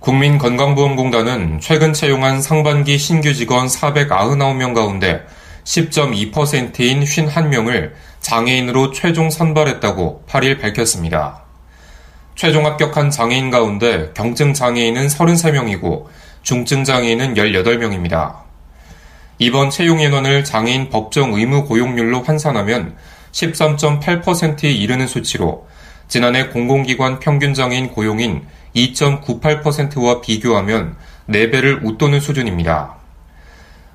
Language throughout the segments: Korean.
국민건강보험공단은 최근 채용한 상반기 신규 직원 499명 가운데 10.2%인 51명을 장애인으로 최종 선발했다고 8일 밝혔습니다. 최종 합격한 장애인 가운데 경증 장애인은 33명이고 중증 장애인은 18명입니다. 이번 채용 인원을 장애인 법정 의무 고용률로 환산하면 13.8%에 이르는 수치로 지난해 공공기관 평균 장애인 고용인 2.98%와 비교하면 4배를 웃도는 수준입니다.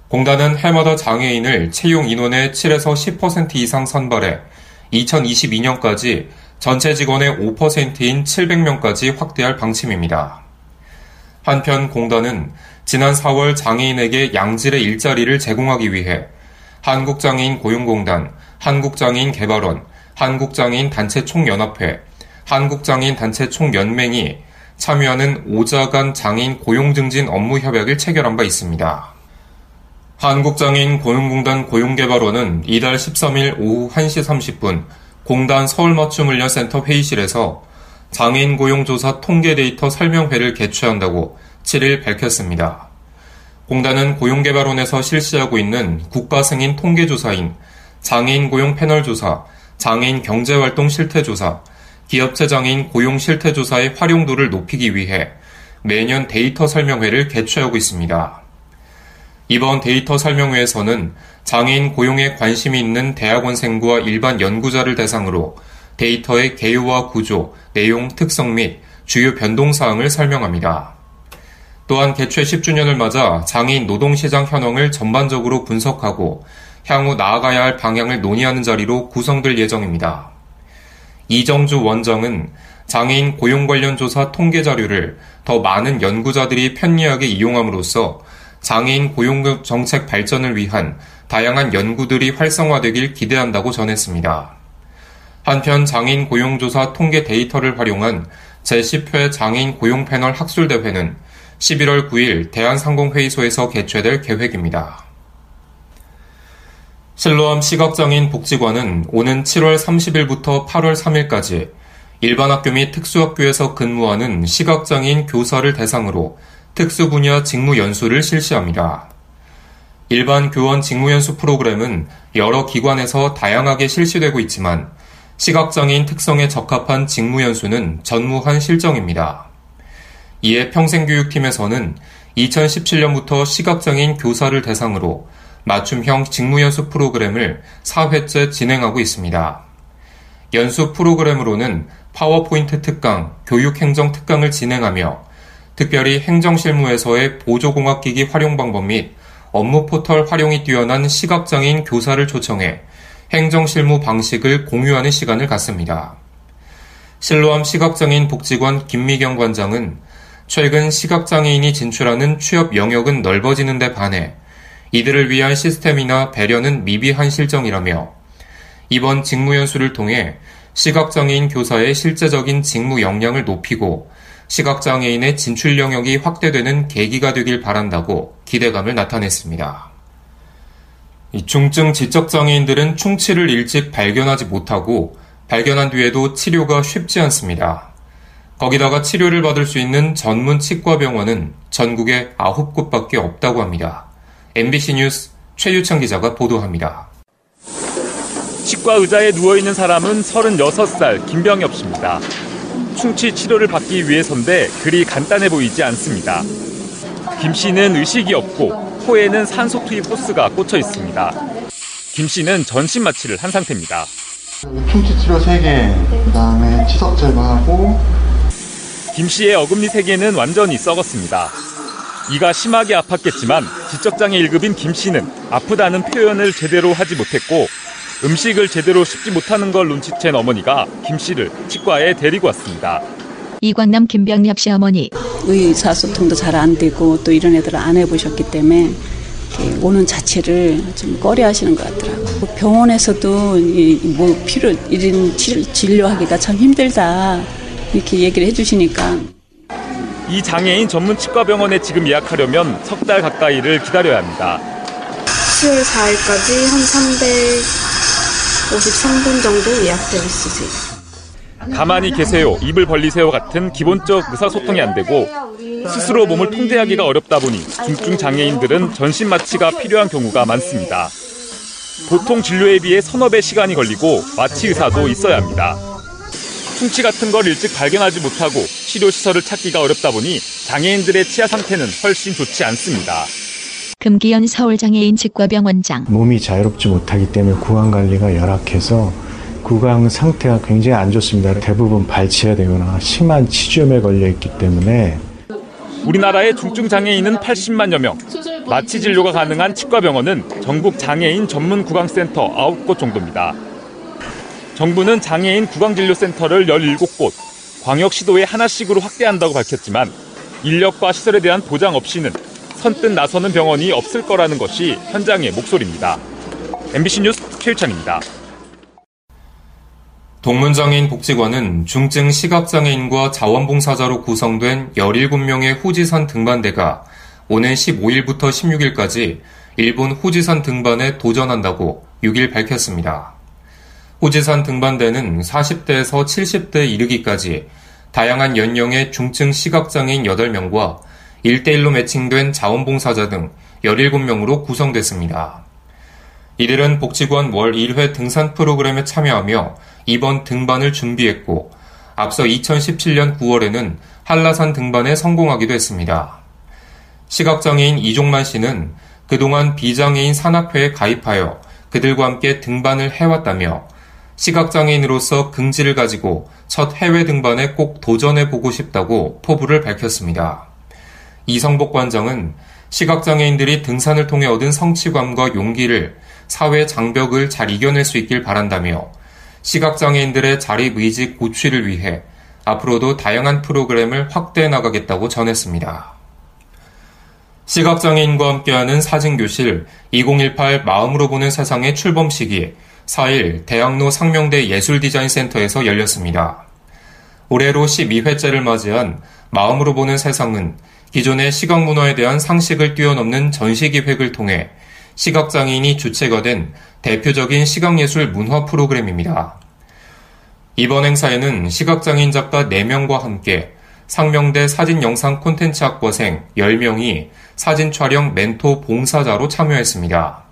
공단은 해마다 장애인을 채용 인원의 7에서 10% 이상 선발해 2022년까지 전체 직원의 5%인 700명까지 확대할 방침입니다. 한편 공단은 지난 4월 장애인에게 양질의 일자리를 제공하기 위해 한국장애인 고용공단, 한국장애인 개발원, 한국장애인 단체 총연합회, 한국장애인 단체 총연맹이 참여하는 오자간 장애인 고용증진 업무 협약을 체결한 바 있습니다. 한국장애인 고용공단 고용개발원은 이달 13일 오후 1시 30분 공단 서울맞춤훈련센터 회의실에서 장애인 고용조사 통계 데이터 설명회를 개최한다고 7일 밝혔습니다. 공단은 고용개발원에서 실시하고 있는 국가승인 통계조사인 장애인 고용 패널 조사, 장애인 경제활동 실태조사, 기업체 장애인 고용 실태조사의 활용도를 높이기 위해 매년 데이터 설명회를 개최하고 있습니다. 이번 데이터 설명회에서는 장애인 고용에 관심이 있는 대학원생과 일반 연구자를 대상으로 데이터의 개요와 구조, 내용, 특성 및 주요 변동사항을 설명합니다. 또한 개최 10주년을 맞아 장애인 노동시장 현황을 전반적으로 분석하고 향후 나아가야 할 방향을 논의하는 자리로 구성될 예정입니다. 이정주 원장은 장애인 고용 관련 조사 통계 자료를 더 많은 연구자들이 편리하게 이용함으로써 장애인 고용 정책 발전을 위한 다양한 연구들이 활성화되길 기대한다고 전했습니다. 한편 장애인 고용조사 통계 데이터를 활용한 제10회 장애인 고용 패널 학술대회는 11월 9일 대한상공회의소에서 개최될 계획입니다. 실로암 시각장애인 복지관은 오는 7월 30일부터 8월 3일까지 일반 학교 및 특수학교에서 근무하는 시각장애인 교사를 대상으로 특수 분야 직무 연수를 실시합니다. 일반 교원 직무 연수 프로그램은 여러 기관에서 다양하게 실시되고 있지만 시각장애인 특성에 적합한 직무 연수는 전무한 실정입니다. 이에 평생교육팀에서는 2017년부터 시각장애인 교사를 대상으로 맞춤형 직무연수 프로그램을 4회째 진행하고 있습니다. 연수 프로그램으로는 파워포인트 특강, 교육행정 특강을 진행하며 특별히 행정실무에서의 보조공학기기 활용 방법 및 업무 포털 활용이 뛰어난 시각장애인 교사를 초청해 행정실무 방식을 공유하는 시간을 갖습니다. 실로암 시각장애인 복지관 김미경 관장은 최근 시각장애인이 진출하는 취업 영역은 넓어지는 데 반해 이들을 위한 시스템이나 배려는 미비한 실정이라며 이번 직무연수를 통해 시각장애인 교사의 실제적인 직무 역량을 높이고 시각장애인의 진출 영역이 확대되는 계기가 되길 바란다고 기대감을 나타냈습니다. 중증 지적장애인들은 충치를 일찍 발견하지 못하고 발견한 뒤에도 치료가 쉽지 않습니다. 거기다가 치료를 받을 수 있는 전문 치과병원은 전국에 9곳밖에 없다고 합니다. MBC 뉴스 최유창 기자가 보도합니다. 치과 의자에 누워있는 사람은 36살 김병엽 씨입니다. 충치 치료를 받기 위해서인데 그리 간단해 보이지 않습니다. 김 씨는 의식이 없고 코에는 산소 투입 호스가 꽂혀 있습니다. 김 씨는 전신 마취를 한 상태입니다. 충치 치료 3개, 그다음에 치석 제거하고 김 씨의 어금니 3개는 완전히 썩었습니다. 이가 심하게 아팠겠지만 지적장애 1급인 김 씨는 아프다는 표현을 제대로 하지 못했고 음식을 제대로 씹지 못하는 걸 눈치챈 어머니가 김 씨를 치과에 데리고 왔습니다. 이광남 김병엽 씨 어머니 의사소통도 잘 안 되고 또 이런 애들을 안 해보셨기 때문에 오는 자체를 좀 꺼려 하시는 것 같더라고요. 병원에서도 뭐 필요 이런 진료하기가 참 힘들다 이렇게 얘기를 해주시니까 이 장애인 전문 치과병원에 지금 예약하려면 석 달 가까이를 기다려야 합니다. 10월 4일까지 한 353분 정도 예약되어 있으세요. 가만히 계세요, 입을 벌리세요 같은 기본적 의사소통이 안 되고 스스로 몸을 통제하기가 어렵다 보니 중증 장애인들은 전신 마취가 필요한 경우가 많습니다. 보통 진료에 비해 서너 배 시간이 걸리고 마취 의사도 있어야 합니다. 충치 같은 걸 일찍 발견하지 못하고 치료 시설을 찾기가 어렵다 보니 장애인들의 치아 상태는 훨씬 좋지 않습니다. 금기현 서울장애인 치과병원장 몸이 자유롭지 못하기 때문에 구강 관리가 열악해서 구강 상태가 굉장히 안 좋습니다. 대부분 발치해야 되거나 심한 치주염에 걸려 있기 때문에 우리나라의 중증 장애인은 80만여 명. 마취 진료가 가능한 치과병원은 전국 장애인 전문 구강센터 9곳 정도입니다. 정부는 장애인 구강진료센터를 17곳, 광역시도에 하나씩으로 확대한다고 밝혔지만 인력과 시설에 대한 보장 없이는 선뜻 나서는 병원이 없을 거라는 것이 현장의 목소리입니다. MBC 뉴스 최유찬입니다. 동문장애인 복지관은 중증 시각장애인과 자원봉사자로 구성된 17명의 후지산 등반대가 오는 15일부터 16일까지 일본 후지산 등반에 도전한다고 6일 밝혔습니다. 후지산 등반대는 40대에서 70대 이르기까지 다양한 연령의 중증 시각장애인 8명과 1대1로 매칭된 자원봉사자 등 17명으로 구성됐습니다. 이들은 복지관 월 1회 등산 프로그램에 참여하며 이번 등반을 준비했고 앞서 2017년 9월에는 한라산 등반에 성공하기도 했습니다. 시각장애인 이종만 씨는 그동안 비장애인 산악회에 가입하여 그들과 함께 등반을 해왔다며 시각장애인으로서 긍지를 가지고 첫 해외 등반에 꼭 도전해 보고 싶다고 포부를 밝혔습니다. 이성복 관장은 시각장애인들이 등산을 통해 얻은 성취감과 용기를 사회 장벽을 잘 이겨낼 수 있길 바란다며 시각장애인들의 자립 의지 고취를 위해 앞으로도 다양한 프로그램을 확대해 나가겠다고 전했습니다. 시각장애인과 함께하는 사진교실 2018 마음으로 보는 세상의 출범식이 4일 대학로 상명대 예술디자인센터에서 열렸습니다. 올해로 12회째를 맞이한 마음으로 보는 세상은 기존의 시각 문화에 대한 상식을 뛰어넘는 전시 기획을 통해 시각장애인이 주체가 된 대표적인 시각예술 문화 프로그램입니다. 이번 행사에는 시각장애인 작가 4명과 함께 상명대 사진영상 콘텐츠학과생 10명이 사진 촬영 멘토 봉사자로 참여했습니다.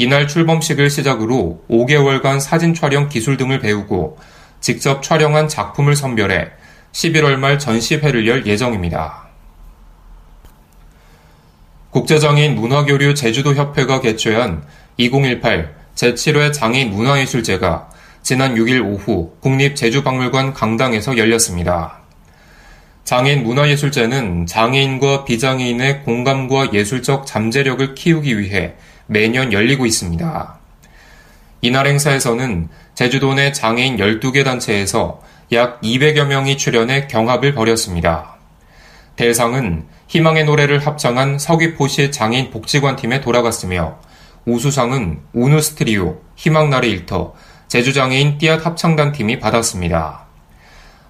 이날 출범식을 시작으로 5개월간 사진 촬영 기술 등을 배우고 직접 촬영한 작품을 선별해 11월 말 전시회를 열 예정입니다. 국제장애인 문화교류 제주도협회가 개최한 2018 제7회 장애인 문화예술제가 지난 6일 오후 국립제주박물관 강당에서 열렸습니다. 장애인 문화예술제는 장애인과 비장애인의 공감과 예술적 잠재력을 키우기 위해 매년 열리고 있습니다. 이날 행사에서는 제주도 내 장애인 12개 단체에서 약 200여 명이 출연해 경합을 벌였습니다. 대상은 희망의 노래를 합창한 서귀포시 장애인 복지관팀에 돌아갔으며 우수상은 우누스트리오, 희망나래 일터, 제주장애인 띠앗 합창단 팀이 받았습니다.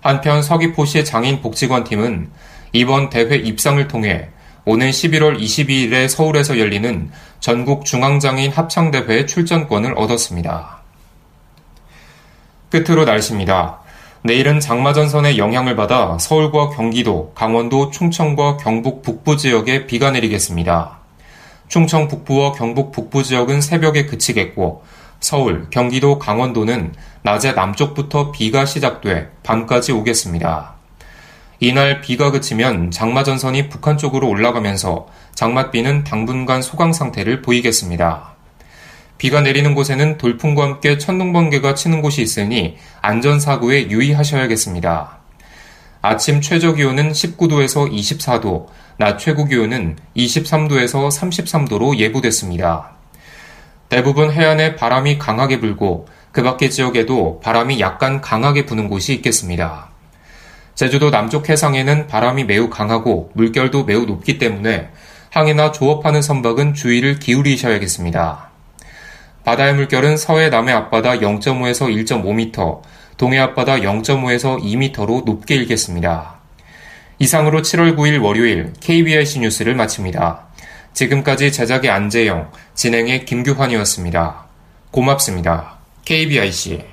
한편 서귀포시 장애인 복지관팀은 이번 대회 입상을 통해 오는 11월 22일에 서울에서 열리는 전국 중앙장애인 합창대회에 출전권을 얻었습니다. 끝으로 날씨입니다. 내일은 장마전선의 영향을 받아 서울과 경기도, 강원도, 충청과 경북 북부 지역에 비가 내리겠습니다. 충청 북부와 경북 북부 지역은 새벽에 그치겠고, 서울, 경기도, 강원도는 낮에 남쪽부터 비가 시작돼 밤까지 오겠습니다. 이날 비가 그치면 장마전선이 북한 쪽으로 올라가면서 장맛비는 당분간 소강 상태를 보이겠습니다. 비가 내리는 곳에는 돌풍과 함께 천둥번개가 치는 곳이 있으니 안전사고에 유의하셔야겠습니다. 아침 최저 기온은 19도에서 24도, 낮 최고 기온은 23도에서 33도로 예보됐습니다. 대부분 해안에 바람이 강하게 불고 그 밖의 지역에도 바람이 약간 강하게 부는 곳이 있겠습니다. 제주도 남쪽 해상에는 바람이 매우 강하고 물결도 매우 높기 때문에 항해나 조업하는 선박은 주의를 기울이셔야겠습니다. 바다의 물결은 서해 남해 앞바다 0.5에서 1.5m, 동해 앞바다 0.5에서 2m로 높게 일겠습니다. 이상으로 7월 9일 월요일 KBIC 뉴스를 마칩니다. 지금까지 제작의 안재영, 진행의 김규환이었습니다. 고맙습니다. KBIC